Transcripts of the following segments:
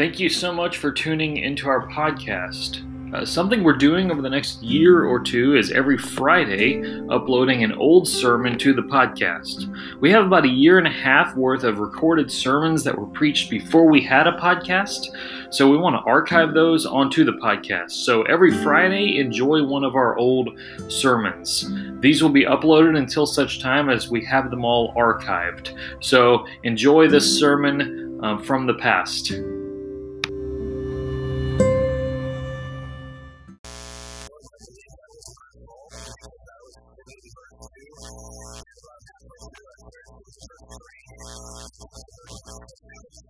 thank you so much for tuning into our podcast. Uh, something we're doing over the next year or two is every Friday uploading an old sermon to the podcast. We have about a year and a half worth of recorded sermons that were preached before we had a podcast, so we want to archive those onto the podcast. So every Friday, enjoy one of our old sermons. These will be uploaded until such time as we have them all archived. So enjoy this sermon um, from the past. すごいぞ。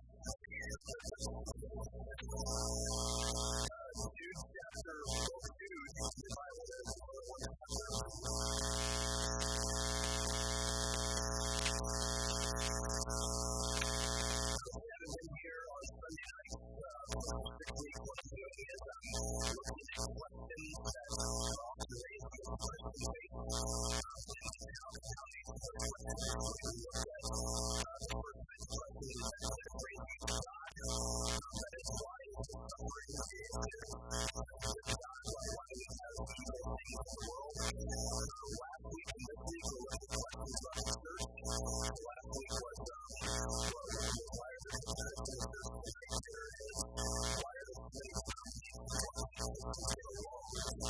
すごい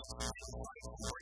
I'm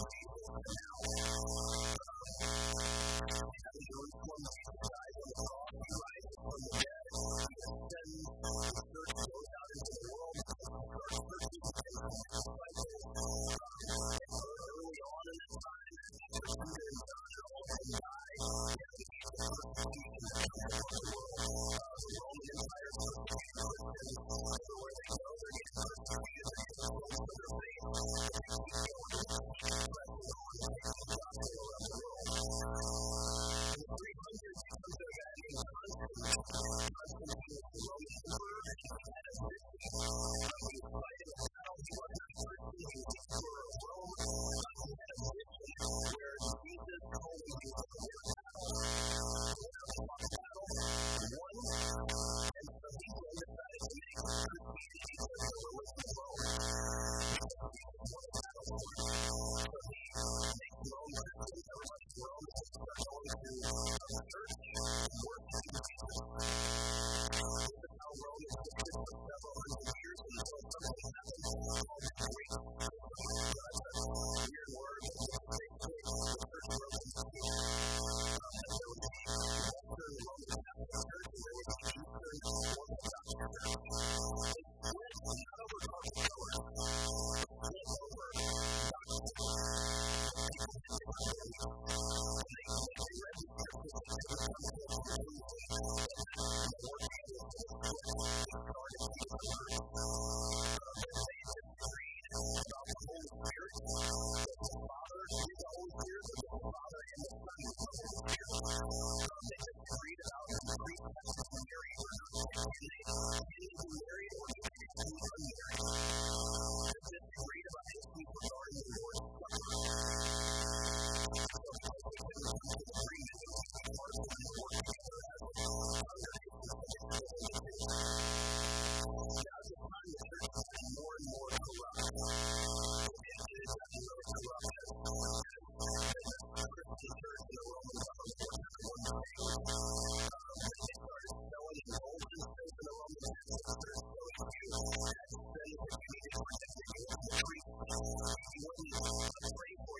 どうも。started What we pray for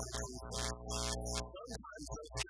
Thank you.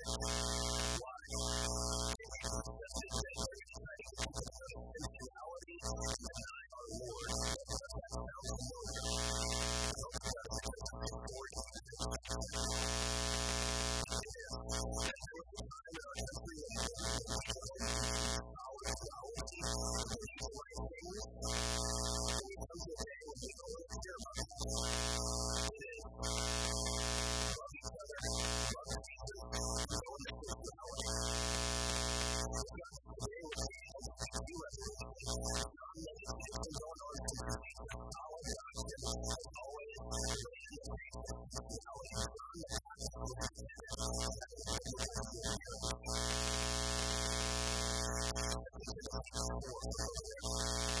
all land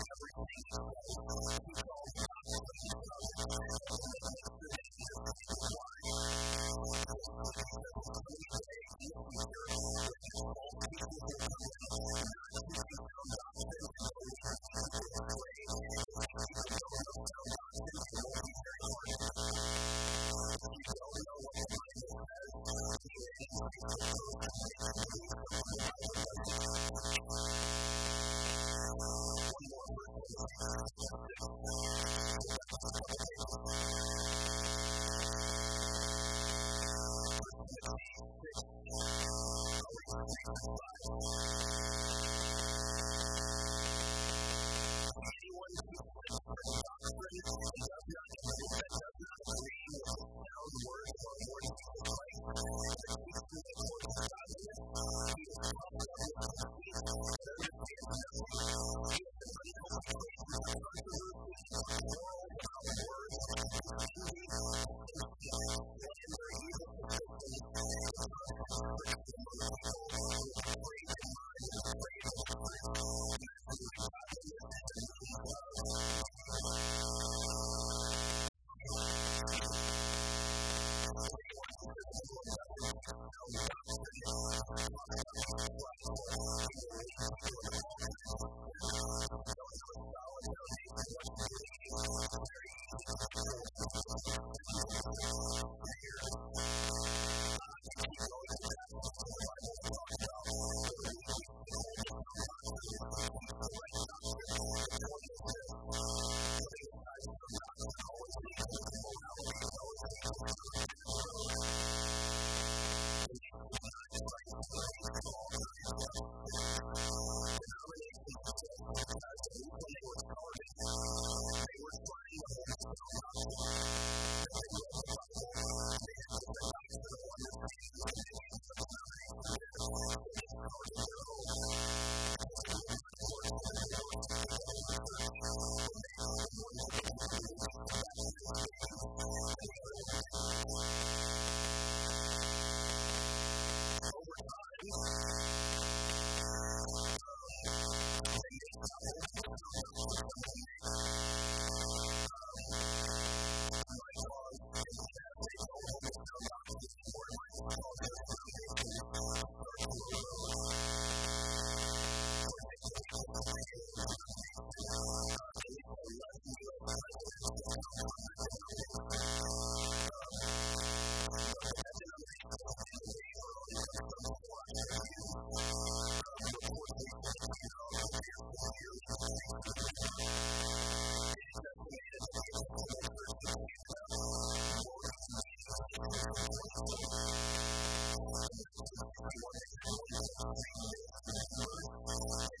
Res rav lives.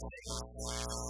Thanks.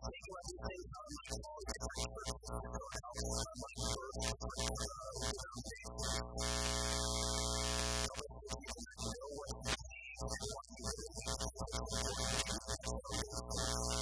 turyATE we additionally brought on this charges to fourteen staff